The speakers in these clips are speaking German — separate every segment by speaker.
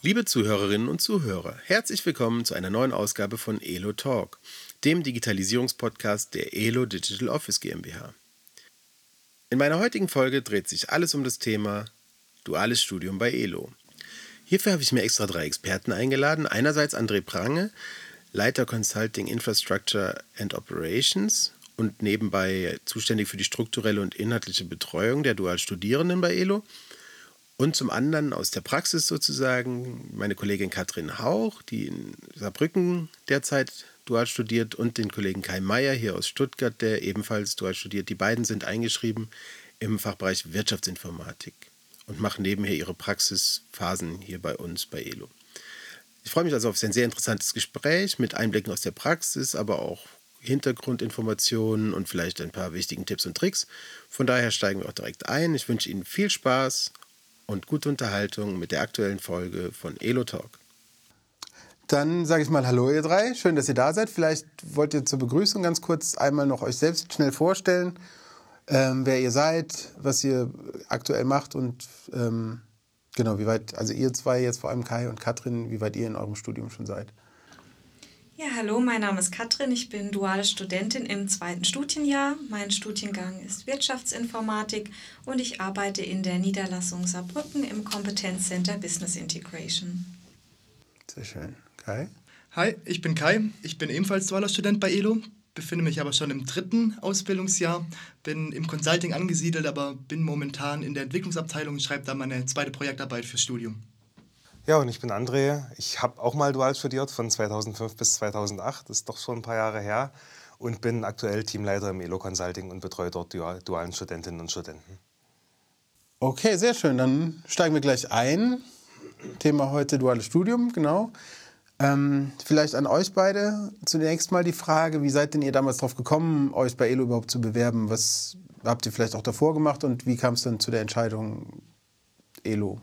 Speaker 1: Liebe Zuhörerinnen und Zuhörer, herzlich willkommen zu einer neuen Ausgabe von Elo Talk, dem Digitalisierungspodcast der Elo Digital Office GmbH. In meiner heutigen Folge dreht sich alles um das Thema Duales Studium bei Elo. Hierfür habe ich mir extra drei Experten eingeladen. Einerseits André Prange, Leiter Consulting Infrastructure and Operations und nebenbei zuständig für die strukturelle und inhaltliche Betreuung der Dualstudierenden bei Elo. Und zum anderen aus der Praxis sozusagen meine Kollegin Katrin Hauch, die in Saarbrücken derzeit dual studiert, und den Kollegen Kai Meier hier aus Stuttgart, der ebenfalls dual studiert. Die beiden sind eingeschrieben im Fachbereich Wirtschaftsinformatik und machen nebenher ihre Praxisphasen hier bei uns bei ELO. Ich freue mich also auf ein sehr interessantes Gespräch mit Einblicken aus der Praxis, aber auch Hintergrundinformationen und vielleicht ein paar wichtigen Tipps und Tricks. Von daher steigen wir auch direkt ein. Ich wünsche Ihnen viel Spaß und gute Unterhaltung mit der aktuellen Folge von Elo Talk.
Speaker 2: Dann sage ich mal Hallo ihr drei, schön, dass ihr da seid. Vielleicht wollt ihr zur Begrüßung ganz kurz einmal noch euch selbst schnell vorstellen, ähm, wer ihr seid, was ihr aktuell macht und ähm, genau, wie weit, also ihr zwei jetzt vor allem Kai und Katrin, wie weit ihr in eurem Studium schon seid.
Speaker 3: Ja, hallo, mein Name ist Katrin, ich bin duale Studentin im zweiten Studienjahr. Mein Studiengang ist Wirtschaftsinformatik und ich arbeite in der Niederlassung Saarbrücken im Kompetenzcenter Business Integration.
Speaker 2: Sehr schön. Kai?
Speaker 4: Hi, ich bin Kai, ich bin ebenfalls dualer Student bei ELO, befinde mich aber schon im dritten Ausbildungsjahr, bin im Consulting angesiedelt, aber bin momentan in der Entwicklungsabteilung und schreibe da meine zweite Projektarbeit fürs Studium.
Speaker 5: Ja, und ich bin André. Ich habe auch mal dual studiert von 2005 bis 2008. Das ist doch schon ein paar Jahre her. Und bin aktuell Teamleiter im ELO Consulting und betreue dort dualen Studentinnen und Studenten.
Speaker 2: Okay, sehr schön. Dann steigen wir gleich ein. Thema heute duales Studium, genau. Ähm, vielleicht an euch beide zunächst mal die Frage, wie seid denn ihr damals darauf gekommen, euch bei ELO überhaupt zu bewerben? Was habt ihr vielleicht auch davor gemacht und wie kam es dann zu der Entscheidung ELO?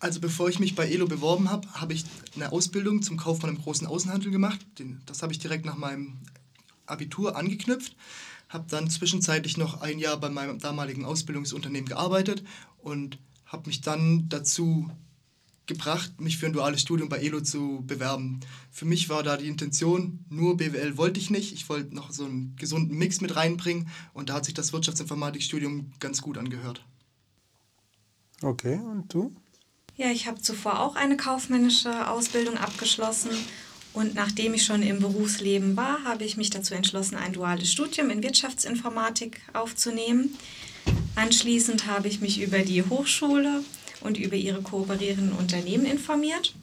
Speaker 4: Also bevor ich mich bei ELO beworben habe, habe ich eine Ausbildung zum Kaufmann im großen Außenhandel gemacht. Das habe ich direkt nach meinem Abitur angeknüpft. Habe dann zwischenzeitlich noch ein Jahr bei meinem damaligen Ausbildungsunternehmen gearbeitet und habe mich dann dazu gebracht, mich für ein duales Studium bei ELO zu bewerben. Für mich war da die Intention, nur BWL wollte ich nicht. Ich wollte noch so einen gesunden Mix mit reinbringen und da hat sich das Wirtschaftsinformatikstudium ganz gut angehört.
Speaker 2: Okay, und du?
Speaker 3: Ja, ich habe zuvor auch eine kaufmännische Ausbildung abgeschlossen und nachdem ich schon im Berufsleben war, habe ich mich dazu entschlossen, ein duales Studium in Wirtschaftsinformatik aufzunehmen. Anschließend habe ich mich über die Hochschule und über ihre kooperierenden Unternehmen informiert.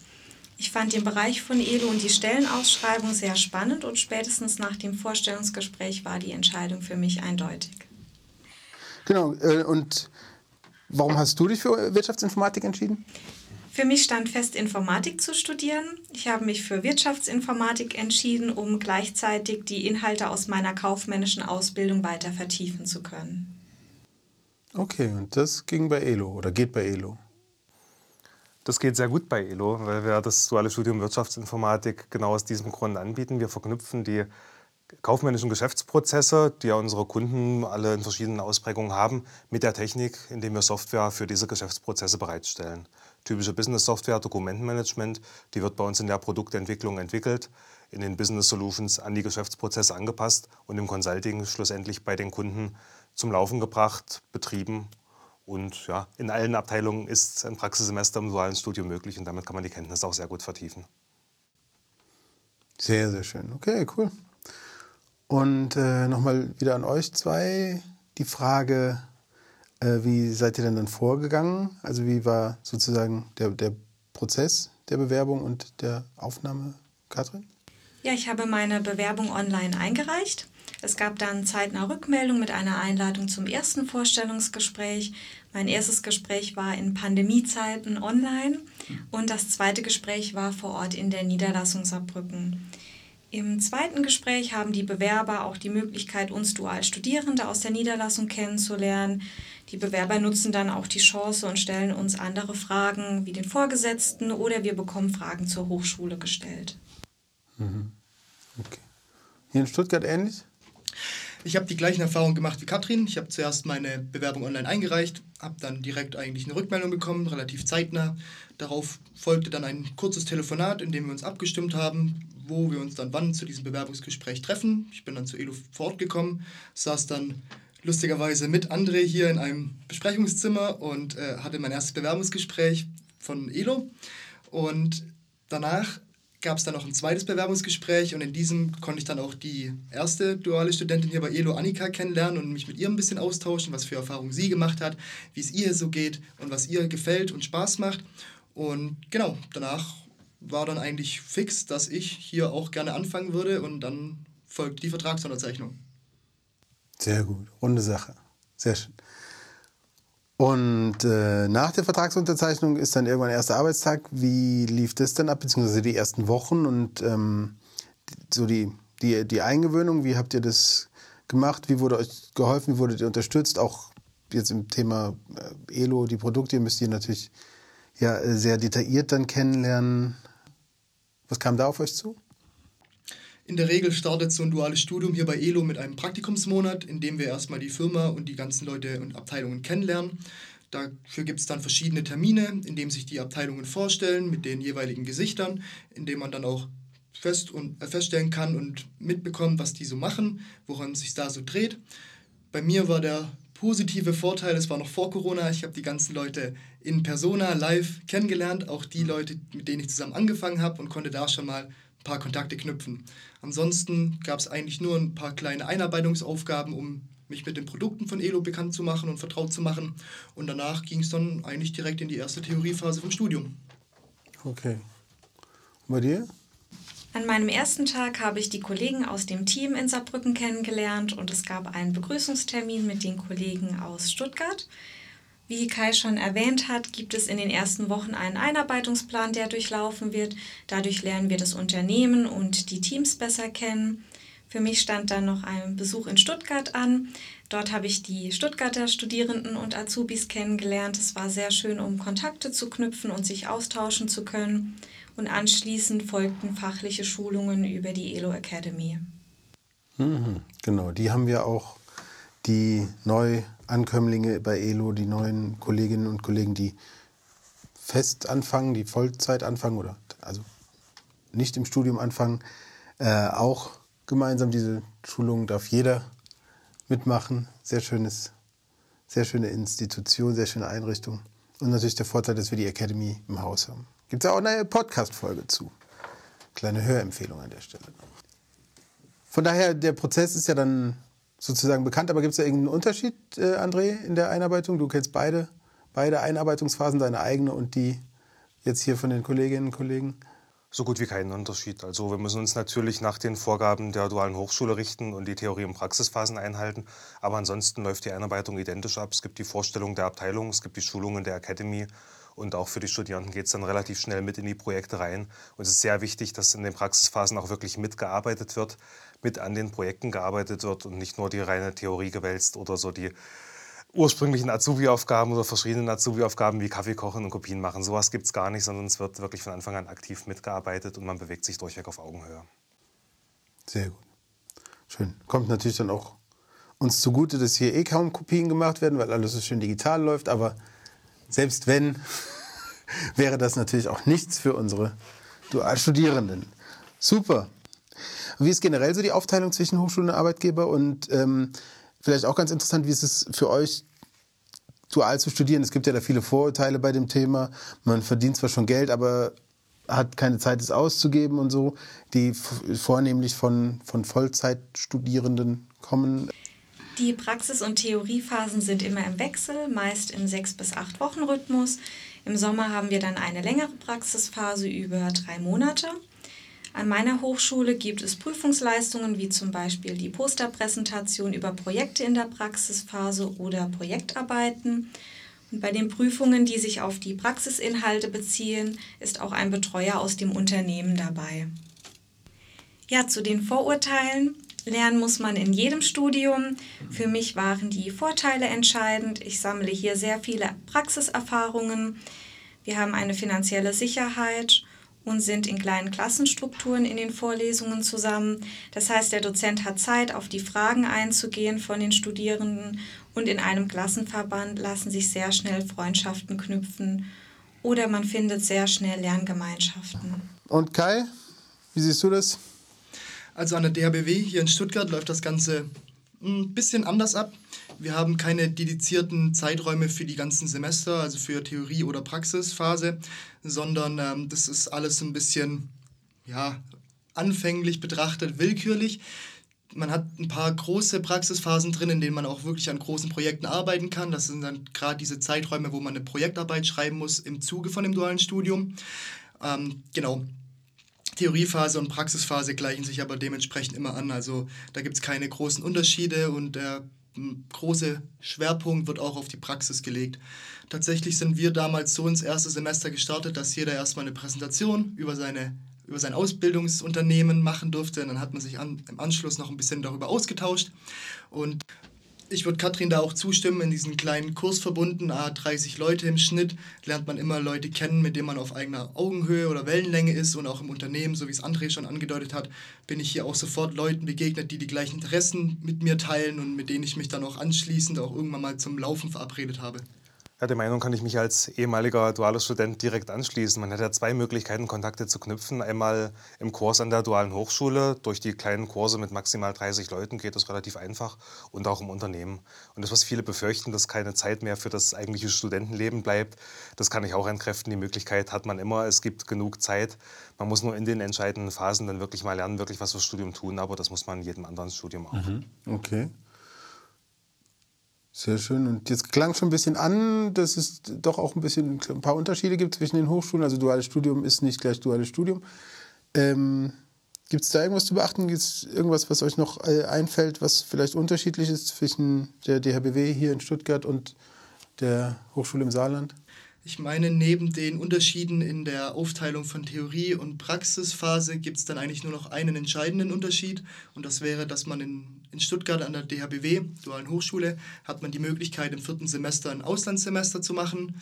Speaker 3: Ich fand den Bereich von ELO und die Stellenausschreibung sehr spannend und spätestens nach dem Vorstellungsgespräch war die Entscheidung für mich eindeutig.
Speaker 2: Genau, äh, und Warum hast du dich für Wirtschaftsinformatik entschieden?
Speaker 3: Für mich stand fest, Informatik zu studieren. Ich habe mich für Wirtschaftsinformatik entschieden, um gleichzeitig die Inhalte aus meiner kaufmännischen Ausbildung weiter vertiefen zu können.
Speaker 2: Okay, und das ging bei ELO oder geht bei ELO?
Speaker 5: Das geht sehr gut bei ELO, weil wir das duale Studium Wirtschaftsinformatik genau aus diesem Grund anbieten. Wir verknüpfen die kaufmännischen Geschäftsprozesse, die ja unsere Kunden alle in verschiedenen Ausprägungen haben, mit der Technik, indem wir Software für diese Geschäftsprozesse bereitstellen. Typische Business-Software, Dokumentenmanagement, die wird bei uns in der Produktentwicklung entwickelt, in den Business Solutions an die Geschäftsprozesse angepasst und im Consulting schlussendlich bei den Kunden zum Laufen gebracht, betrieben. Und ja, in allen Abteilungen ist ein Praxissemester im dualen Studium möglich und damit kann man die Kenntnisse auch sehr gut vertiefen.
Speaker 2: Sehr, sehr schön. Okay, cool. Und äh, nochmal wieder an euch zwei die Frage, äh, wie seid ihr denn dann vorgegangen? Also wie war sozusagen der, der Prozess der Bewerbung und der Aufnahme, Katrin?
Speaker 3: Ja, ich habe meine Bewerbung online eingereicht. Es gab dann zeitnah Rückmeldung mit einer Einladung zum ersten Vorstellungsgespräch. Mein erstes Gespräch war in Pandemiezeiten online und das zweite Gespräch war vor Ort in der Niederlassung Saarbrücken. Im zweiten Gespräch haben die Bewerber auch die Möglichkeit, uns Dualstudierende aus der Niederlassung kennenzulernen. Die Bewerber nutzen dann auch die Chance und stellen uns andere Fragen wie den Vorgesetzten oder wir bekommen Fragen zur Hochschule gestellt.
Speaker 2: Mhm. Okay. Hier in Stuttgart ähnlich?
Speaker 4: Ich habe die gleichen Erfahrungen gemacht wie Katrin. Ich habe zuerst meine Bewerbung online eingereicht, habe dann direkt eigentlich eine Rückmeldung bekommen, relativ zeitnah. Darauf folgte dann ein kurzes Telefonat, in dem wir uns abgestimmt haben, wo wir uns dann wann zu diesem Bewerbungsgespräch treffen. Ich bin dann zu Elo vor Ort gekommen, saß dann lustigerweise mit André hier in einem Besprechungszimmer und äh, hatte mein erstes Bewerbungsgespräch von Elo. Und danach gab es dann noch ein zweites Bewerbungsgespräch und in diesem konnte ich dann auch die erste duale Studentin hier bei ELO, Annika, kennenlernen und mich mit ihr ein bisschen austauschen, was für Erfahrungen sie gemacht hat, wie es ihr so geht und was ihr gefällt und Spaß macht. Und genau, danach war dann eigentlich fix, dass ich hier auch gerne anfangen würde und dann folgt die Vertragsunterzeichnung.
Speaker 2: Sehr gut, runde Sache. Sehr schön. Und äh, nach der Vertragsunterzeichnung ist dann irgendwann der erste Arbeitstag. Wie lief das denn ab, beziehungsweise die ersten Wochen und ähm, so die, die, die Eingewöhnung? Wie habt ihr das gemacht? Wie wurde euch geholfen? Wie wurdet ihr unterstützt? Auch jetzt im Thema äh, Elo, die Produkte, ihr müsst ihr natürlich ja, sehr detailliert dann kennenlernen. Was kam da auf euch zu?
Speaker 4: In der Regel startet so ein duales Studium hier bei ELO mit einem Praktikumsmonat, in dem wir erstmal die Firma und die ganzen Leute und Abteilungen kennenlernen. Dafür gibt es dann verschiedene Termine, in denen sich die Abteilungen vorstellen mit den jeweiligen Gesichtern, in denen man dann auch fest und, äh, feststellen kann und mitbekommt, was die so machen, woran sich da so dreht. Bei mir war der positive Vorteil, es war noch vor Corona, ich habe die ganzen Leute in Persona live kennengelernt, auch die Leute, mit denen ich zusammen angefangen habe und konnte da schon mal paar Kontakte knüpfen. Ansonsten gab es eigentlich nur ein paar kleine Einarbeitungsaufgaben, um mich mit den Produkten von Elo bekannt zu machen und vertraut zu machen. Und danach ging es dann eigentlich direkt in die erste Theoriephase vom Studium.
Speaker 2: Okay. Und bei dir?
Speaker 3: An meinem ersten Tag habe ich die Kollegen aus dem Team in Saarbrücken kennengelernt und es gab einen Begrüßungstermin mit den Kollegen aus Stuttgart. Wie Kai schon erwähnt hat, gibt es in den ersten Wochen einen Einarbeitungsplan, der durchlaufen wird. Dadurch lernen wir das Unternehmen und die Teams besser kennen. Für mich stand dann noch ein Besuch in Stuttgart an. Dort habe ich die Stuttgarter Studierenden und Azubis kennengelernt. Es war sehr schön, um Kontakte zu knüpfen und sich austauschen zu können. Und anschließend folgten fachliche Schulungen über die ELO Academy.
Speaker 2: Mhm, genau, die haben wir auch, die neu Ankömmlinge bei ELO, die neuen Kolleginnen und Kollegen, die fest anfangen, die Vollzeit anfangen oder also nicht im Studium anfangen, äh, auch gemeinsam diese Schulung darf jeder mitmachen. Sehr schönes, sehr schöne Institution, sehr schöne Einrichtung. Und natürlich der Vorteil, dass wir die Academy im Haus haben. Gibt es auch eine Podcast-Folge zu. Kleine Hörempfehlung an der Stelle. Von daher, der Prozess ist ja dann sozusagen bekannt. Aber gibt es da irgendeinen Unterschied, äh, André, in der Einarbeitung? Du kennst beide, beide Einarbeitungsphasen, deine eigene und die jetzt hier von den Kolleginnen und Kollegen?
Speaker 5: So gut wie keinen Unterschied. Also wir müssen uns natürlich nach den Vorgaben der dualen Hochschule richten und die Theorie- und Praxisphasen einhalten. Aber ansonsten läuft die Einarbeitung identisch ab. Es gibt die Vorstellung der Abteilung, es gibt die Schulungen der Academy und auch für die Studierenden geht es dann relativ schnell mit in die Projekte rein. Und es ist sehr wichtig, dass in den Praxisphasen auch wirklich mitgearbeitet wird, mit an den Projekten gearbeitet wird und nicht nur die reine Theorie gewälzt oder so die ursprünglichen Azubi-Aufgaben oder verschiedenen Azubi-Aufgaben wie Kaffee kochen und Kopien machen. Sowas gibt es gar nicht, sondern es wird wirklich von Anfang an aktiv mitgearbeitet und man bewegt sich durchweg auf Augenhöhe.
Speaker 2: Sehr gut. Schön. Kommt natürlich dann auch uns zugute, dass hier eh kaum Kopien gemacht werden, weil alles so schön digital läuft. Aber selbst wenn, wäre das natürlich auch nichts für unsere Dualstudierenden. Super. Wie ist generell so die Aufteilung zwischen Hochschulen und Arbeitgeber? Und ähm, vielleicht auch ganz interessant, wie ist es für euch, dual zu studieren? Es gibt ja da viele Vorurteile bei dem Thema. Man verdient zwar schon Geld, aber hat keine Zeit, es auszugeben und so, die vornehmlich von, von Vollzeitstudierenden kommen.
Speaker 3: Die Praxis- und Theoriephasen sind immer im Wechsel, meist im sechs bis acht Wochen Rhythmus. Im Sommer haben wir dann eine längere Praxisphase über drei Monate. An meiner Hochschule gibt es Prüfungsleistungen wie zum Beispiel die Posterpräsentation über Projekte in der Praxisphase oder Projektarbeiten. Und bei den Prüfungen, die sich auf die Praxisinhalte beziehen, ist auch ein Betreuer aus dem Unternehmen dabei. Ja, zu den Vorurteilen. Lernen muss man in jedem Studium. Für mich waren die Vorteile entscheidend. Ich sammle hier sehr viele Praxiserfahrungen. Wir haben eine finanzielle Sicherheit und sind in kleinen Klassenstrukturen in den Vorlesungen zusammen. Das heißt, der Dozent hat Zeit, auf die Fragen einzugehen von den Studierenden und in einem Klassenverband lassen sich sehr schnell Freundschaften knüpfen oder man findet sehr schnell Lerngemeinschaften.
Speaker 2: Und Kai, wie siehst du das?
Speaker 4: Also an der DHBW hier in Stuttgart läuft das Ganze ein bisschen anders ab. Wir haben keine dedizierten Zeiträume für die ganzen Semester, also für Theorie- oder Praxisphase, sondern ähm, das ist alles ein bisschen ja, anfänglich betrachtet willkürlich. Man hat ein paar große Praxisphasen drin, in denen man auch wirklich an großen Projekten arbeiten kann. Das sind dann gerade diese Zeiträume, wo man eine Projektarbeit schreiben muss im Zuge von dem dualen Studium. Ähm, genau. Theoriephase und Praxisphase gleichen sich aber dementsprechend immer an. Also da gibt es keine großen Unterschiede und der große Schwerpunkt wird auch auf die Praxis gelegt. Tatsächlich sind wir damals so ins erste Semester gestartet, dass jeder erstmal eine Präsentation über seine über sein Ausbildungsunternehmen machen durfte. Und dann hat man sich an, im Anschluss noch ein bisschen darüber ausgetauscht. Und ich würde Katrin da auch zustimmen, in diesen kleinen Kursverbunden, a 30 Leute im Schnitt, lernt man immer Leute kennen, mit denen man auf eigener Augenhöhe oder Wellenlänge ist und auch im Unternehmen, so wie es André schon angedeutet hat, bin ich hier auch sofort Leuten begegnet, die die gleichen Interessen mit mir teilen und mit denen ich mich dann auch anschließend auch irgendwann mal zum Laufen verabredet habe.
Speaker 5: Ja, der Meinung kann ich mich als ehemaliger dualer Student direkt anschließen. Man hat ja zwei Möglichkeiten, Kontakte zu knüpfen. Einmal im Kurs an der dualen Hochschule. Durch die kleinen Kurse mit maximal 30 Leuten geht das relativ einfach. Und auch im Unternehmen. Und das, was viele befürchten, dass keine Zeit mehr für das eigentliche Studentenleben bleibt, das kann ich auch entkräften. Die Möglichkeit hat man immer. Es gibt genug Zeit. Man muss nur in den entscheidenden Phasen dann wirklich mal lernen, wirklich was fürs Studium tun. Aber das muss man in jedem anderen Studium auch. Mhm.
Speaker 2: Okay. Sehr schön. Und jetzt klang schon ein bisschen an, dass es doch auch ein bisschen ein paar Unterschiede gibt zwischen den Hochschulen. Also duales Studium ist nicht gleich duales Studium. Ähm, gibt es da irgendwas zu beachten? Gibt es irgendwas, was euch noch äh, einfällt, was vielleicht unterschiedlich ist zwischen der DHBW hier in Stuttgart und der Hochschule im Saarland?
Speaker 4: Ich meine, neben den Unterschieden in der Aufteilung von Theorie- und Praxisphase gibt es dann eigentlich nur noch einen entscheidenden Unterschied. Und das wäre, dass man in, in Stuttgart an der DHBW, Dualen Hochschule, hat man die Möglichkeit, im vierten Semester ein Auslandssemester zu machen,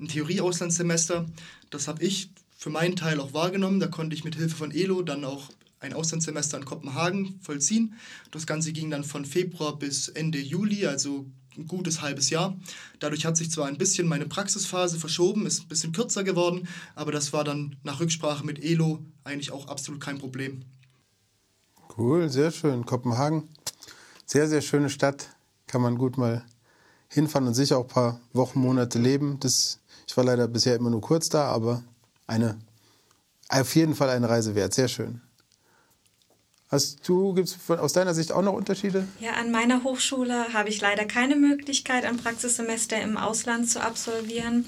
Speaker 4: ein Theorie-Auslandssemester. Das habe ich für meinen Teil auch wahrgenommen. Da konnte ich mit Hilfe von ELO dann auch ein Auslandssemester in Kopenhagen vollziehen. Das Ganze ging dann von Februar bis Ende Juli, also ein gutes halbes Jahr. Dadurch hat sich zwar ein bisschen meine Praxisphase verschoben, ist ein bisschen kürzer geworden, aber das war dann nach Rücksprache mit Elo eigentlich auch absolut kein Problem.
Speaker 2: Cool, sehr schön. Kopenhagen, sehr, sehr schöne Stadt. Kann man gut mal hinfahren und sicher auch ein paar Wochen, Monate leben. Das, ich war leider bisher immer nur kurz da, aber eine, auf jeden Fall eine Reise wert. Sehr schön. Hast du, gibt es aus deiner Sicht auch noch Unterschiede?
Speaker 3: Ja, an meiner Hochschule habe ich leider keine Möglichkeit, ein Praxissemester im Ausland zu absolvieren.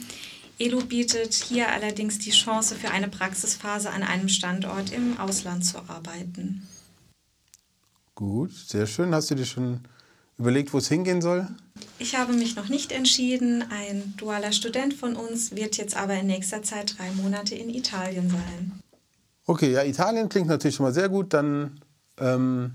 Speaker 3: ELU bietet hier allerdings die Chance für eine Praxisphase an einem Standort im Ausland zu arbeiten.
Speaker 2: Gut, sehr schön. Hast du dir schon überlegt, wo es hingehen soll?
Speaker 3: Ich habe mich noch nicht entschieden. Ein dualer Student von uns wird jetzt aber in nächster Zeit drei Monate in Italien sein.
Speaker 2: Okay, ja, Italien klingt natürlich schon mal sehr gut. Dann ähm,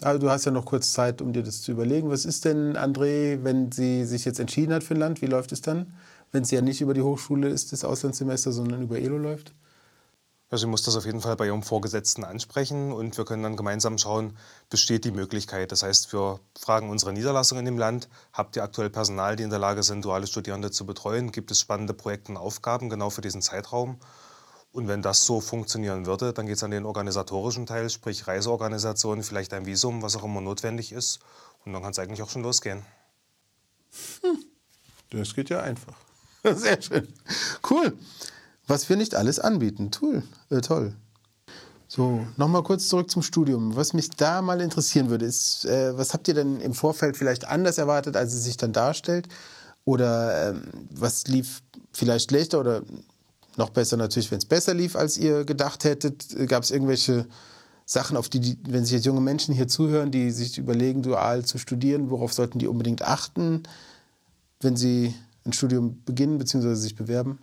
Speaker 2: also du hast ja noch kurz Zeit, um dir das zu überlegen. Was ist denn, André, wenn sie sich jetzt entschieden hat für ein Land? Wie läuft es dann? Wenn es ja nicht über die Hochschule ist, das Auslandssemester, sondern über ELO läuft?
Speaker 5: Also sie muss das auf jeden Fall bei ihrem Vorgesetzten ansprechen und wir können dann gemeinsam schauen, besteht die Möglichkeit. Das heißt, wir fragen unsere Niederlassung in dem Land, habt ihr aktuell Personal, die in der Lage sind, duale Studierende zu betreuen? Gibt es spannende Projekte und Aufgaben genau für diesen Zeitraum? Und wenn das so funktionieren würde, dann geht es an den organisatorischen Teil, sprich Reiseorganisation, vielleicht ein Visum, was auch immer notwendig ist. Und dann kann es eigentlich auch schon losgehen.
Speaker 2: Hm. Das geht ja einfach. Sehr schön. Cool. Was wir nicht alles anbieten. Toll. Äh, toll. So, nochmal kurz zurück zum Studium. Was mich da mal interessieren würde, ist, äh, was habt ihr denn im Vorfeld vielleicht anders erwartet, als es sich dann darstellt? Oder ähm, was lief vielleicht schlechter oder noch besser natürlich, wenn es besser lief, als ihr gedacht hättet. Gab es irgendwelche Sachen, auf die, die, wenn sich jetzt junge Menschen hier zuhören, die sich überlegen, dual zu studieren, worauf sollten die unbedingt achten, wenn sie ein Studium beginnen bzw. sich bewerben?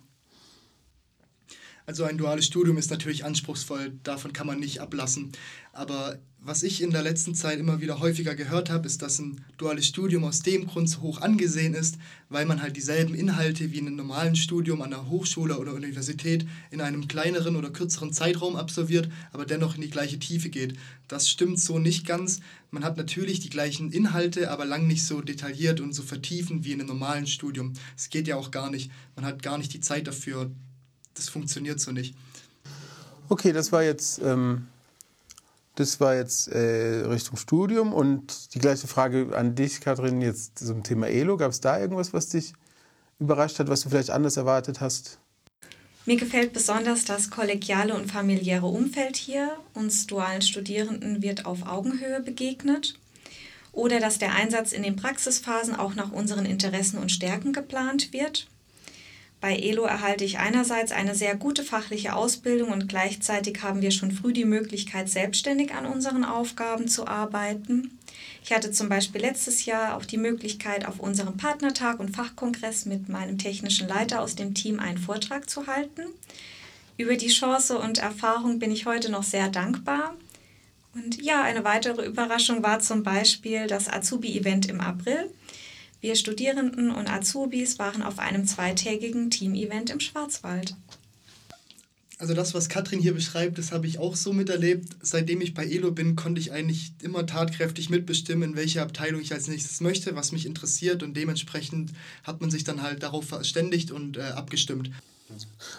Speaker 4: Also ein duales Studium ist natürlich anspruchsvoll, davon kann man nicht ablassen. Aber was ich in der letzten Zeit immer wieder häufiger gehört habe, ist, dass ein duales Studium aus dem Grund so hoch angesehen ist, weil man halt dieselben Inhalte wie in einem normalen Studium an der Hochschule oder Universität in einem kleineren oder kürzeren Zeitraum absolviert, aber dennoch in die gleiche Tiefe geht. Das stimmt so nicht ganz. Man hat natürlich die gleichen Inhalte, aber lang nicht so detailliert und so vertiefend wie in einem normalen Studium. Es geht ja auch gar nicht. Man hat gar nicht die Zeit dafür das funktioniert so nicht.
Speaker 2: Okay, das war jetzt, ähm, das war jetzt äh, Richtung Studium und die gleiche Frage an dich, Kathrin, jetzt zum Thema ELO. Gab es da irgendwas, was dich überrascht hat, was du vielleicht anders erwartet hast?
Speaker 3: Mir gefällt besonders das kollegiale und familiäre Umfeld hier. Uns dualen Studierenden wird auf Augenhöhe begegnet. Oder dass der Einsatz in den Praxisphasen auch nach unseren Interessen und Stärken geplant wird. Bei ELO erhalte ich einerseits eine sehr gute fachliche Ausbildung und gleichzeitig haben wir schon früh die Möglichkeit, selbstständig an unseren Aufgaben zu arbeiten. Ich hatte zum Beispiel letztes Jahr auch die Möglichkeit, auf unserem Partnertag und Fachkongress mit meinem technischen Leiter aus dem Team einen Vortrag zu halten. Über die Chance und Erfahrung bin ich heute noch sehr dankbar. Und ja, eine weitere Überraschung war zum Beispiel das Azubi-Event im April. Wir Studierenden und Azubis waren auf einem zweitägigen Team-Event im Schwarzwald.
Speaker 4: Also das, was Katrin hier beschreibt, das habe ich auch so miterlebt. Seitdem ich bei ELO bin, konnte ich eigentlich immer tatkräftig mitbestimmen, in welche Abteilung ich als nächstes möchte, was mich interessiert und dementsprechend hat man sich dann halt darauf verständigt und äh, abgestimmt.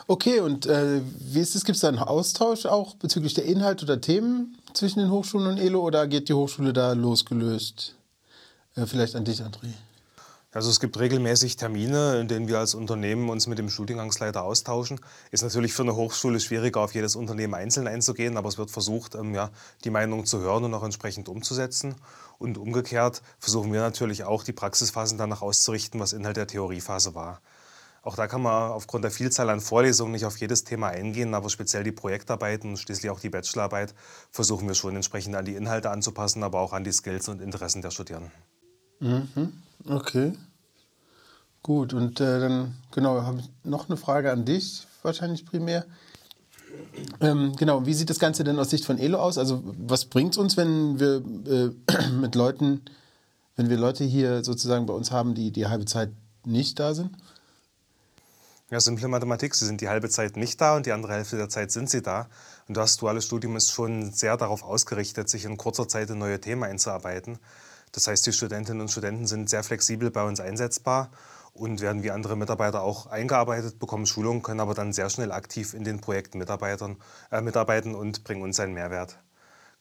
Speaker 2: Okay, und äh, wie ist es? Gibt es da einen Austausch auch bezüglich der Inhalte oder Themen zwischen den Hochschulen und ELO oder geht die Hochschule da losgelöst? Äh, vielleicht an dich, André.
Speaker 5: Also es gibt regelmäßig Termine, in denen wir als Unternehmen uns mit dem Studiengangsleiter austauschen. Ist natürlich für eine Hochschule schwieriger, auf jedes Unternehmen einzeln einzugehen, aber es wird versucht, ähm, ja, die Meinung zu hören und auch entsprechend umzusetzen. Und umgekehrt versuchen wir natürlich auch, die Praxisphasen danach auszurichten, was Inhalt der Theoriephase war. Auch da kann man aufgrund der Vielzahl an Vorlesungen nicht auf jedes Thema eingehen, aber speziell die Projektarbeiten und schließlich auch die Bachelorarbeit versuchen wir schon entsprechend an die Inhalte anzupassen, aber auch an die Skills und Interessen der Studierenden.
Speaker 2: Mhm. Okay. Gut, und äh, dann, genau, habe ich noch eine Frage an dich, wahrscheinlich primär. Ähm, genau, wie sieht das Ganze denn aus Sicht von Elo aus? Also, was bringt es uns, wenn wir äh, mit Leuten, wenn wir Leute hier sozusagen bei uns haben, die die halbe Zeit nicht da sind?
Speaker 5: Ja, simple Mathematik. Sie sind die halbe Zeit nicht da und die andere Hälfte der Zeit sind sie da. Und das duale Studium ist schon sehr darauf ausgerichtet, sich in kurzer Zeit in neue Themen einzuarbeiten. Das heißt, die Studentinnen und Studenten sind sehr flexibel bei uns einsetzbar und werden wie andere Mitarbeiter auch eingearbeitet, bekommen Schulungen, können aber dann sehr schnell aktiv in den Projekten Mitarbeitern, äh, mitarbeiten und bringen uns einen Mehrwert.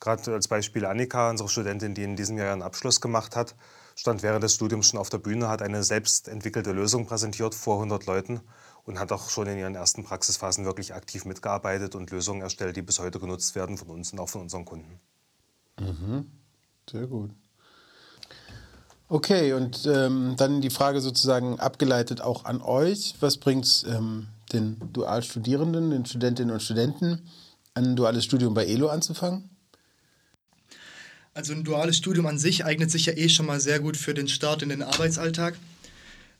Speaker 5: Gerade als Beispiel Annika, unsere Studentin, die in diesem Jahr ihren Abschluss gemacht hat, stand während des Studiums schon auf der Bühne, hat eine selbst entwickelte Lösung präsentiert vor 100 Leuten und hat auch schon in ihren ersten Praxisphasen wirklich aktiv mitgearbeitet und Lösungen erstellt, die bis heute genutzt werden von uns und auch von unseren Kunden.
Speaker 2: Mhm. Sehr gut. Okay, und ähm, dann die Frage sozusagen abgeleitet auch an euch. Was bringt es ähm, den Dualstudierenden, den Studentinnen und Studenten, ein duales Studium bei ELO anzufangen?
Speaker 4: Also ein duales Studium an sich eignet sich ja eh schon mal sehr gut für den Start in den Arbeitsalltag.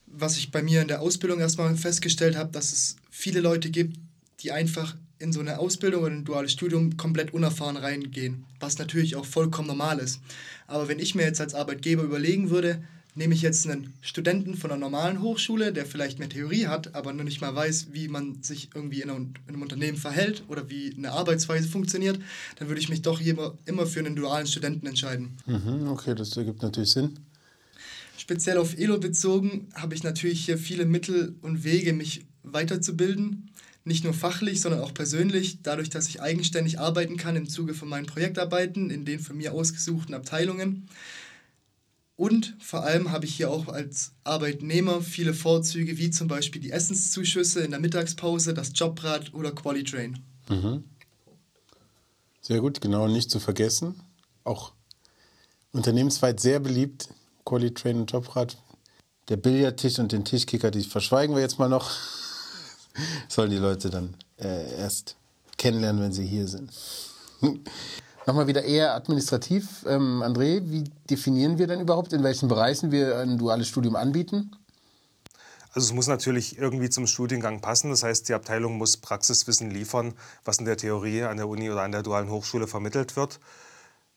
Speaker 4: Was ich bei mir in der Ausbildung erstmal festgestellt habe, dass es viele Leute gibt, die einfach in so eine Ausbildung oder ein duales Studium komplett unerfahren reingehen, was natürlich auch vollkommen normal ist. Aber wenn ich mir jetzt als Arbeitgeber überlegen würde, nehme ich jetzt einen Studenten von einer normalen Hochschule, der vielleicht mehr Theorie hat, aber noch nicht mal weiß, wie man sich irgendwie in einem Unternehmen verhält oder wie eine Arbeitsweise funktioniert, dann würde ich mich doch immer für einen dualen Studenten entscheiden.
Speaker 2: Mhm, okay, das ergibt natürlich Sinn.
Speaker 4: Speziell auf ELO bezogen habe ich natürlich hier viele Mittel und Wege, mich weiterzubilden nicht nur fachlich, sondern auch persönlich, dadurch, dass ich eigenständig arbeiten kann im Zuge von meinen Projektarbeiten in den von mir ausgesuchten Abteilungen. Und vor allem habe ich hier auch als Arbeitnehmer viele Vorzüge, wie zum Beispiel die Essenszuschüsse in der Mittagspause, das Jobrad oder Qualitrain. Mhm.
Speaker 2: Sehr gut, genau, nicht zu vergessen. Auch unternehmensweit sehr beliebt, Qualitrain und Jobrad. Der Billardtisch und den Tischkicker, die verschweigen wir jetzt mal noch. sollen die Leute dann äh, erst kennenlernen, wenn sie hier sind. Nochmal wieder eher administrativ. Ähm, André, wie definieren wir denn überhaupt, in welchen Bereichen wir ein duales Studium anbieten?
Speaker 5: Also es muss natürlich irgendwie zum Studiengang passen. Das heißt, die Abteilung muss Praxiswissen liefern, was in der Theorie an der Uni oder an der dualen Hochschule vermittelt wird.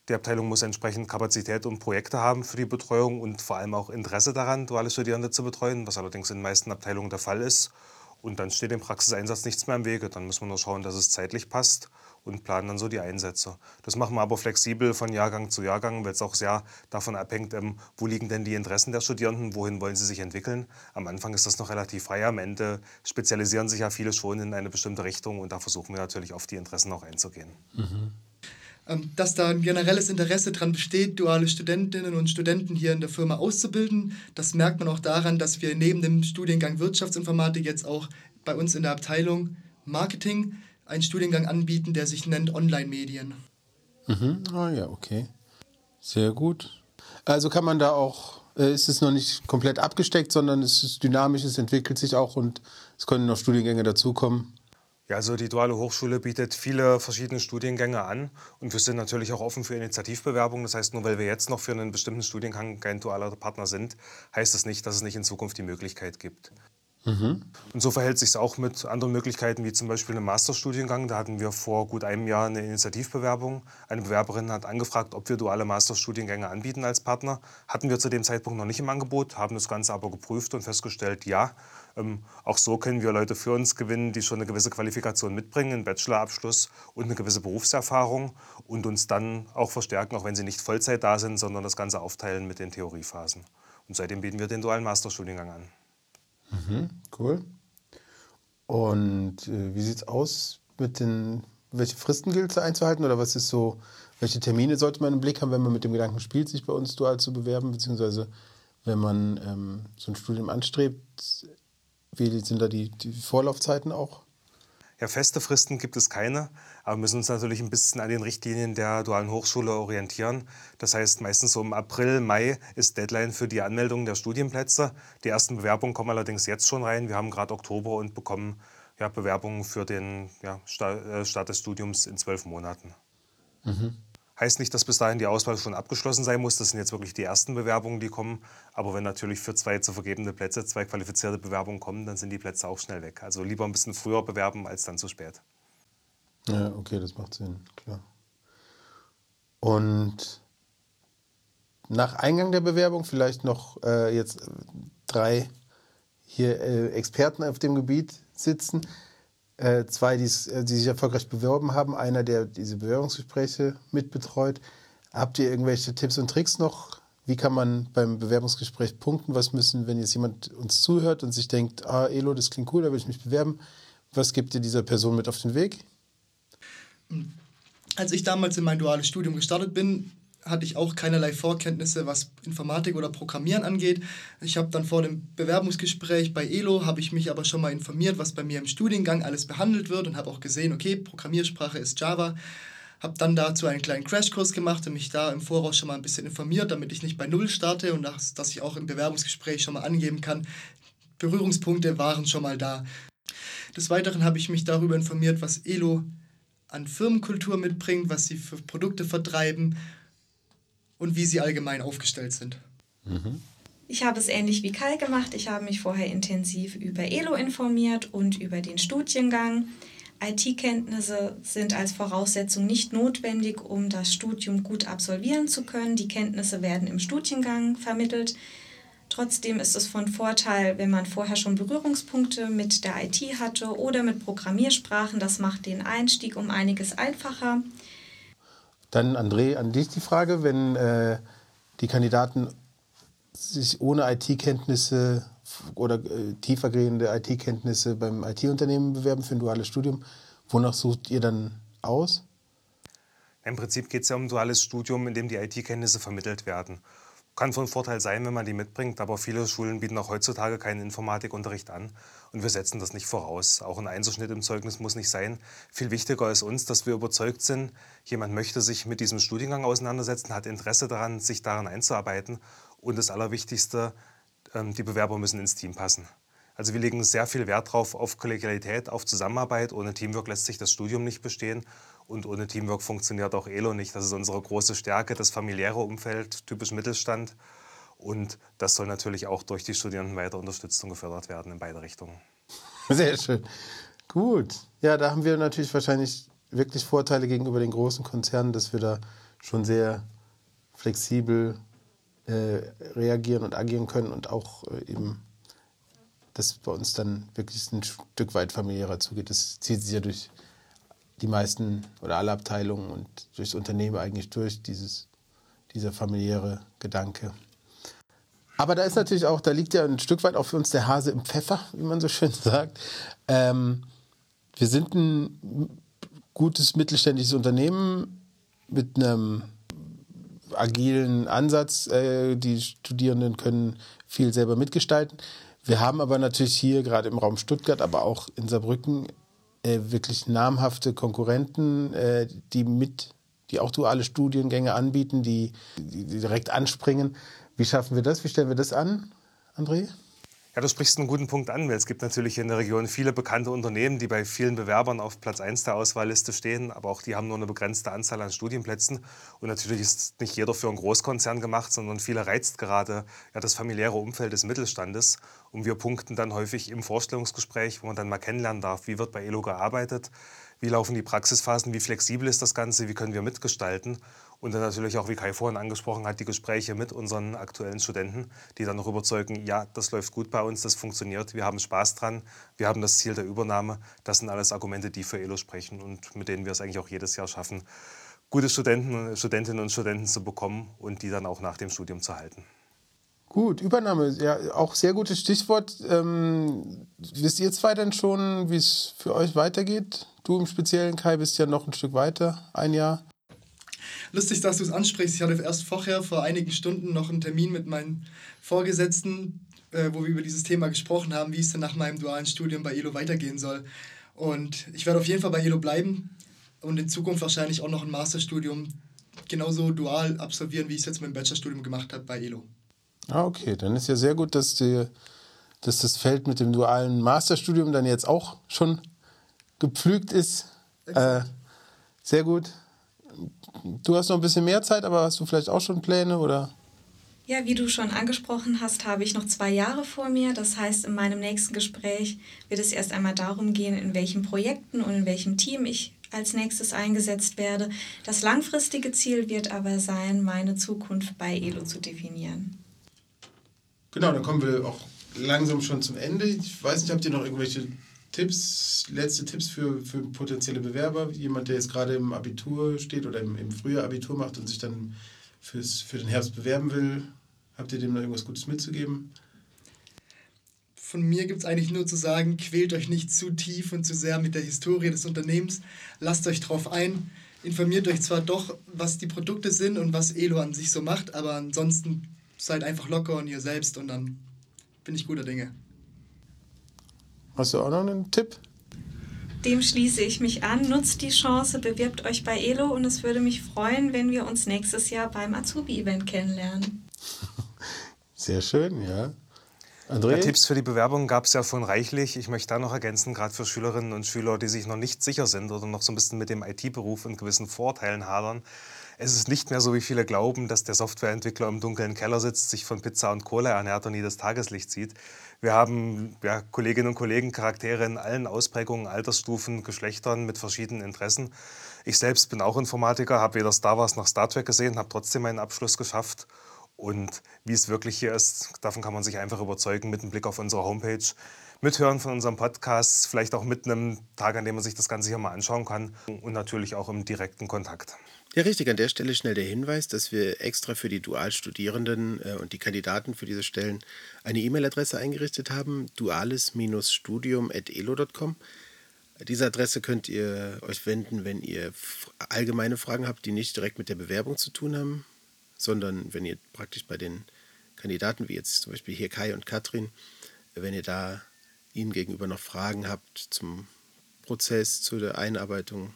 Speaker 5: Die Abteilung muss entsprechend Kapazität und Projekte haben für die Betreuung und vor allem auch Interesse daran, duale Studierende zu betreuen, was allerdings in den meisten Abteilungen der Fall ist. Und dann steht dem Praxiseinsatz nichts mehr im Wege. Dann muss man nur schauen, dass es zeitlich passt und planen dann so die Einsätze. Das machen wir aber flexibel von Jahrgang zu Jahrgang, weil es auch sehr davon abhängt, ähm, wo liegen denn die Interessen der Studierenden, wohin wollen sie sich entwickeln. Am Anfang ist das noch relativ frei, am Ende spezialisieren sich ja viele schon in eine bestimmte Richtung und da versuchen wir natürlich auf die Interessen auch einzugehen. Mhm.
Speaker 4: Dass da ein generelles Interesse daran besteht, duale Studentinnen und Studenten hier in der Firma auszubilden, das merkt man auch daran, dass wir neben dem Studiengang Wirtschaftsinformatik jetzt auch bei uns in der Abteilung Marketing einen Studiengang anbieten, der sich nennt Online-Medien.
Speaker 2: Mhm. Ah ja, okay. Sehr gut. Also kann man da auch, äh, ist es noch nicht komplett abgesteckt, sondern es ist dynamisch, es entwickelt sich auch und es können noch Studiengänge dazukommen.
Speaker 5: Ja, also die Duale Hochschule bietet viele verschiedene Studiengänge an und wir sind natürlich auch offen für Initiativbewerbungen. Das heißt, nur weil wir jetzt noch für einen bestimmten Studiengang kein dualer Partner sind, heißt das nicht, dass es nicht in Zukunft die Möglichkeit gibt. Mhm. Und so verhält sich es auch mit anderen Möglichkeiten, wie zum Beispiel einem Masterstudiengang. Da hatten wir vor gut einem Jahr eine Initiativbewerbung. Eine Bewerberin hat angefragt, ob wir duale Masterstudiengänge anbieten als Partner. Hatten wir zu dem Zeitpunkt noch nicht im Angebot, haben das Ganze aber geprüft und festgestellt, ja. Ähm, auch so können wir Leute für uns gewinnen, die schon eine gewisse Qualifikation mitbringen, einen Bachelorabschluss und eine gewisse Berufserfahrung und uns dann auch verstärken, auch wenn sie nicht Vollzeit da sind, sondern das Ganze aufteilen mit den Theoriephasen. Und seitdem bieten wir den dualen Masterstudiengang an.
Speaker 2: Mhm, cool. Und äh, wie sieht es aus mit den, welche Fristen gilt es einzuhalten oder was ist so, welche Termine sollte man im Blick haben, wenn man mit dem Gedanken spielt, sich bei uns dual zu bewerben, beziehungsweise wenn man ähm, so ein Studium anstrebt, wie sind da die, die Vorlaufzeiten auch?
Speaker 5: Ja, feste Fristen gibt es keine, aber wir müssen uns natürlich ein bisschen an den Richtlinien der dualen Hochschule orientieren. Das heißt, meistens so im April, Mai ist Deadline für die Anmeldung der Studienplätze. Die ersten Bewerbungen kommen allerdings jetzt schon rein. Wir haben gerade Oktober und bekommen ja, Bewerbungen für den ja, äh, Start des Studiums in zwölf Monaten. Mhm. Heißt nicht, dass bis dahin die Auswahl schon abgeschlossen sein muss. Das sind jetzt wirklich die ersten Bewerbungen, die kommen. Aber wenn natürlich für zwei zu vergebene Plätze zwei qualifizierte Bewerbungen kommen, dann sind die Plätze auch schnell weg. Also lieber ein bisschen früher bewerben als dann zu spät.
Speaker 2: Ja, okay, das macht Sinn, klar. Und nach Eingang der Bewerbung vielleicht noch äh, jetzt drei hier äh, Experten auf dem Gebiet sitzen äh, zwei, äh, die sich erfolgreich beworben haben, einer, der diese Bewerbungsgespräche mitbetreut. Habt ihr irgendwelche Tipps und Tricks noch? Wie kann man beim Bewerbungsgespräch punkten? Was müssen, wenn jetzt jemand uns zuhört und sich denkt, ah, Elo, das klingt cool, da will ich mich bewerben. Was gibt ihr dieser Person mit auf den Weg?
Speaker 4: Als ich damals in mein duales Studium gestartet bin, hatte ich auch keinerlei Vorkenntnisse, was Informatik oder Programmieren angeht. Ich habe dann vor dem Bewerbungsgespräch bei ELO, habe ich mich aber schon mal informiert, was bei mir im Studiengang alles behandelt wird und habe auch gesehen, okay, Programmiersprache ist Java. Habe dann dazu einen kleinen Crashkurs gemacht und mich da im Voraus schon mal ein bisschen informiert, damit ich nicht bei Null starte und dass, dass ich auch im Bewerbungsgespräch schon mal angeben kann, Berührungspunkte waren schon mal da. Des Weiteren habe ich mich darüber informiert, was ELO an Firmenkultur mitbringt, was sie für Produkte vertreiben und wie sie allgemein aufgestellt sind.
Speaker 3: Mhm. Ich habe es ähnlich wie Kai gemacht. Ich habe mich vorher intensiv über ELO informiert und über den Studiengang. IT-Kenntnisse sind als Voraussetzung nicht notwendig, um das Studium gut absolvieren zu können. Die Kenntnisse werden im Studiengang vermittelt. Trotzdem ist es von Vorteil, wenn man vorher schon Berührungspunkte mit der IT hatte oder mit Programmiersprachen. Das macht den Einstieg um einiges einfacher.
Speaker 2: Dann, André, an dich die Frage, wenn äh, die Kandidaten sich ohne IT-Kenntnisse oder äh, tiefergehende IT-Kenntnisse beim IT-Unternehmen bewerben für ein duales Studium, wonach sucht ihr dann aus?
Speaker 5: Im Prinzip geht es ja um ein duales Studium, in dem die IT-Kenntnisse vermittelt werden. Kann von Vorteil sein, wenn man die mitbringt, aber viele Schulen bieten auch heutzutage keinen Informatikunterricht an und wir setzen das nicht voraus. Auch ein Einserschnitt im Zeugnis muss nicht sein. Viel wichtiger ist uns, dass wir überzeugt sind, jemand möchte sich mit diesem Studiengang auseinandersetzen, hat Interesse daran, sich daran einzuarbeiten und das Allerwichtigste, ähm, die Bewerber müssen ins Team passen. Also wir legen sehr viel Wert drauf auf Kollegialität, auf Zusammenarbeit. Ohne Teamwork lässt sich das Studium nicht bestehen. Und ohne Teamwork funktioniert auch ELO nicht. Das ist unsere große Stärke, das familiäre Umfeld, typisch Mittelstand. Und das soll natürlich auch durch die Studierenden weiter unterstützt und gefördert werden in beide Richtungen.
Speaker 2: Sehr schön. Gut. Ja, da haben wir natürlich wahrscheinlich wirklich Vorteile gegenüber den großen Konzernen, dass wir da schon sehr flexibel äh, reagieren und agieren können und auch äh, eben, dass bei uns dann wirklich ein Stück weit familiärer zugeht. Das zieht sich ja durch die meisten oder alle Abteilungen und durchs Unternehmen eigentlich durch, dieses, dieser familiäre Gedanke. Aber da ist natürlich auch, da liegt ja ein Stück weit auch für uns der Hase im Pfeffer, wie man so schön sagt. Ähm, wir sind ein gutes mittelständisches Unternehmen mit einem agilen Ansatz. Äh, die Studierenden können viel selber mitgestalten. Wir haben aber natürlich hier gerade im Raum Stuttgart, aber auch in Saarbrücken äh, wirklich namhafte Konkurrenten, äh, die mit, die auch duale Studiengänge anbieten, die, die direkt anspringen. Wie schaffen wir das? Wie stellen wir das an, André?
Speaker 5: Ja, du sprichst einen guten Punkt an, weil es gibt natürlich in der Region viele bekannte Unternehmen, die bei vielen Bewerbern auf Platz 1 der Auswahlliste stehen, aber auch die haben nur eine begrenzte Anzahl an Studienplätzen. Und natürlich ist nicht jeder für einen Großkonzern gemacht, sondern viele reizt gerade ja, das familiäre Umfeld des Mittelstandes. Und wir punkten dann häufig im Vorstellungsgespräch, wo man dann mal kennenlernen darf, wie wird bei ELO gearbeitet, wie laufen die Praxisphasen, wie flexibel ist das Ganze, wie können wir mitgestalten. Und dann natürlich auch, wie Kai vorhin angesprochen hat, die Gespräche mit unseren aktuellen Studenten, die dann noch überzeugen, ja, das läuft gut bei uns, das funktioniert, wir haben Spaß dran, wir haben das Ziel der Übernahme. Das sind alles Argumente, die für ELO sprechen und mit denen wir es eigentlich auch jedes Jahr schaffen, gute Studenten, Studentinnen und Studenten zu bekommen und die dann auch nach dem Studium zu halten.
Speaker 2: Gut, Übernahme, ja, auch sehr gutes Stichwort. Ähm, wisst ihr zwei denn schon, wie es für euch weitergeht? Du im Speziellen, Kai, bist ja noch ein Stück weiter, ein Jahr.
Speaker 4: Lustig, dass du es ansprichst. Ich hatte erst vorher, vor einigen Stunden, noch einen Termin mit meinen Vorgesetzten, äh, wo wir über dieses Thema gesprochen haben, wie es denn nach meinem dualen Studium bei ELO weitergehen soll. Und ich werde auf jeden Fall bei ELO bleiben und in Zukunft wahrscheinlich auch noch ein Masterstudium genauso dual absolvieren, wie ich es jetzt mit dem Bachelorstudium gemacht habe bei ELO.
Speaker 2: Ah, okay. Dann ist ja sehr gut, dass, die, dass das Feld mit dem dualen Masterstudium dann jetzt auch schon gepflügt ist. Äh, sehr gut. Du hast noch ein bisschen mehr Zeit, aber hast du vielleicht auch schon Pläne oder?
Speaker 3: Ja, wie du schon angesprochen hast, habe ich noch zwei Jahre vor mir. Das heißt, in meinem nächsten Gespräch wird es erst einmal darum gehen, in welchen Projekten und in welchem Team ich als nächstes eingesetzt werde. Das langfristige Ziel wird aber sein, meine Zukunft bei ELO zu definieren.
Speaker 2: Genau, dann kommen wir auch langsam schon zum Ende. Ich weiß nicht, habt ihr noch irgendwelche Tipps, letzte Tipps für, für potenzielle Bewerber? Jemand, der jetzt gerade im Abitur steht oder im, im Frühjahr Abitur macht und sich dann fürs, für den Herbst bewerben will. Habt ihr dem noch irgendwas Gutes mitzugeben?
Speaker 4: Von mir gibt es eigentlich nur zu sagen, quält euch nicht zu tief und zu sehr mit der Historie des Unternehmens. Lasst euch drauf ein. Informiert euch zwar doch, was die Produkte sind und was Elo an sich so macht, aber ansonsten seid einfach locker und ihr selbst und dann bin ich guter Dinge.
Speaker 2: Hast du auch noch einen Tipp?
Speaker 3: Dem schließe ich mich an. Nutzt die Chance, bewirbt euch bei ELO und es würde mich freuen, wenn wir uns nächstes Jahr beim Azubi-Event kennenlernen.
Speaker 2: Sehr schön, ja.
Speaker 5: André? Ja, Tipps für die Bewerbung gab es ja schon reichlich. Ich möchte da noch ergänzen, gerade für Schülerinnen und Schüler, die sich noch nicht sicher sind oder noch so ein bisschen mit dem IT-Beruf und gewissen Vorteilen hadern. Es ist nicht mehr so, wie viele glauben, dass der Softwareentwickler im dunklen Keller sitzt, sich von Pizza und Cola ernährt und nie das Tageslicht sieht. Wir haben ja, Kolleginnen und Kollegen, Charaktere in allen Ausprägungen, Altersstufen, Geschlechtern mit verschiedenen Interessen. Ich selbst bin auch Informatiker, habe weder Star Wars noch Star Trek gesehen, habe trotzdem meinen Abschluss geschafft. Und wie es wirklich hier ist, davon kann man sich einfach überzeugen mit einem Blick auf unsere Homepage, mithören von unserem Podcast, vielleicht auch mit einem Tag, an dem man sich das Ganze hier mal anschauen kann und natürlich auch im direkten Kontakt.
Speaker 1: Ja, richtig. An der Stelle schnell der Hinweis, dass wir extra für die Dualstudierenden äh, und die Kandidaten für diese Stellen eine E-Mail-Adresse eingerichtet haben: duales-studium.elo.com. Diese Adresse könnt ihr euch wenden, wenn ihr allgemeine Fragen habt, die nicht direkt mit der Bewerbung zu tun haben, sondern wenn ihr praktisch bei den Kandidaten, wie jetzt zum Beispiel hier Kai und Katrin, wenn ihr da ihnen gegenüber noch Fragen habt zum Prozess, zu der Einarbeitung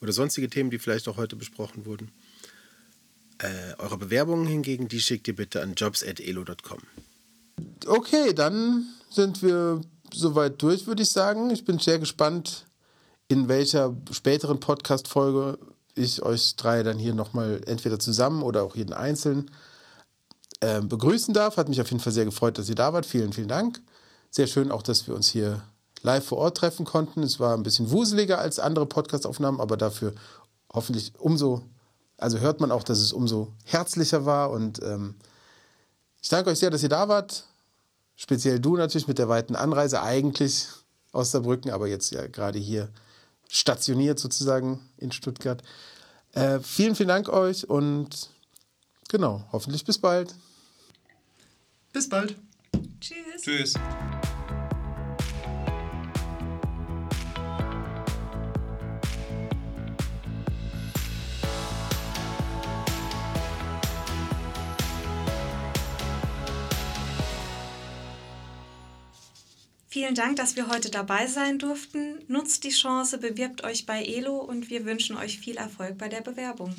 Speaker 1: oder sonstige Themen, die vielleicht auch heute besprochen wurden. Äh, eure Bewerbungen hingegen, die schickt ihr bitte an jobs.elo.com.
Speaker 2: Okay, dann sind wir soweit durch, würde ich sagen. Ich bin sehr gespannt, in welcher späteren Podcast-Folge ich euch drei dann hier nochmal entweder zusammen oder auch jeden einzeln äh, begrüßen darf. Hat mich auf jeden Fall sehr gefreut, dass ihr da wart. Vielen, vielen Dank. Sehr schön auch, dass wir uns hier live vor Ort treffen konnten. Es war ein bisschen wuseliger als andere Podcast-Aufnahmen, aber dafür hoffentlich umso, also hört man auch, dass es umso herzlicher war. Und ähm, ich danke euch sehr, dass ihr da wart. Speziell du natürlich mit der weiten Anreise eigentlich aus Saarbrücken, aber jetzt ja gerade hier stationiert sozusagen in Stuttgart. Äh, vielen, vielen Dank euch und genau, hoffentlich bis bald.
Speaker 4: Bis bald.
Speaker 3: Tschüss.
Speaker 5: Tschüss.
Speaker 3: Vielen Dank, dass wir heute dabei sein durften. Nutzt die Chance, bewirbt euch bei Elo und wir wünschen euch viel Erfolg bei der Bewerbung.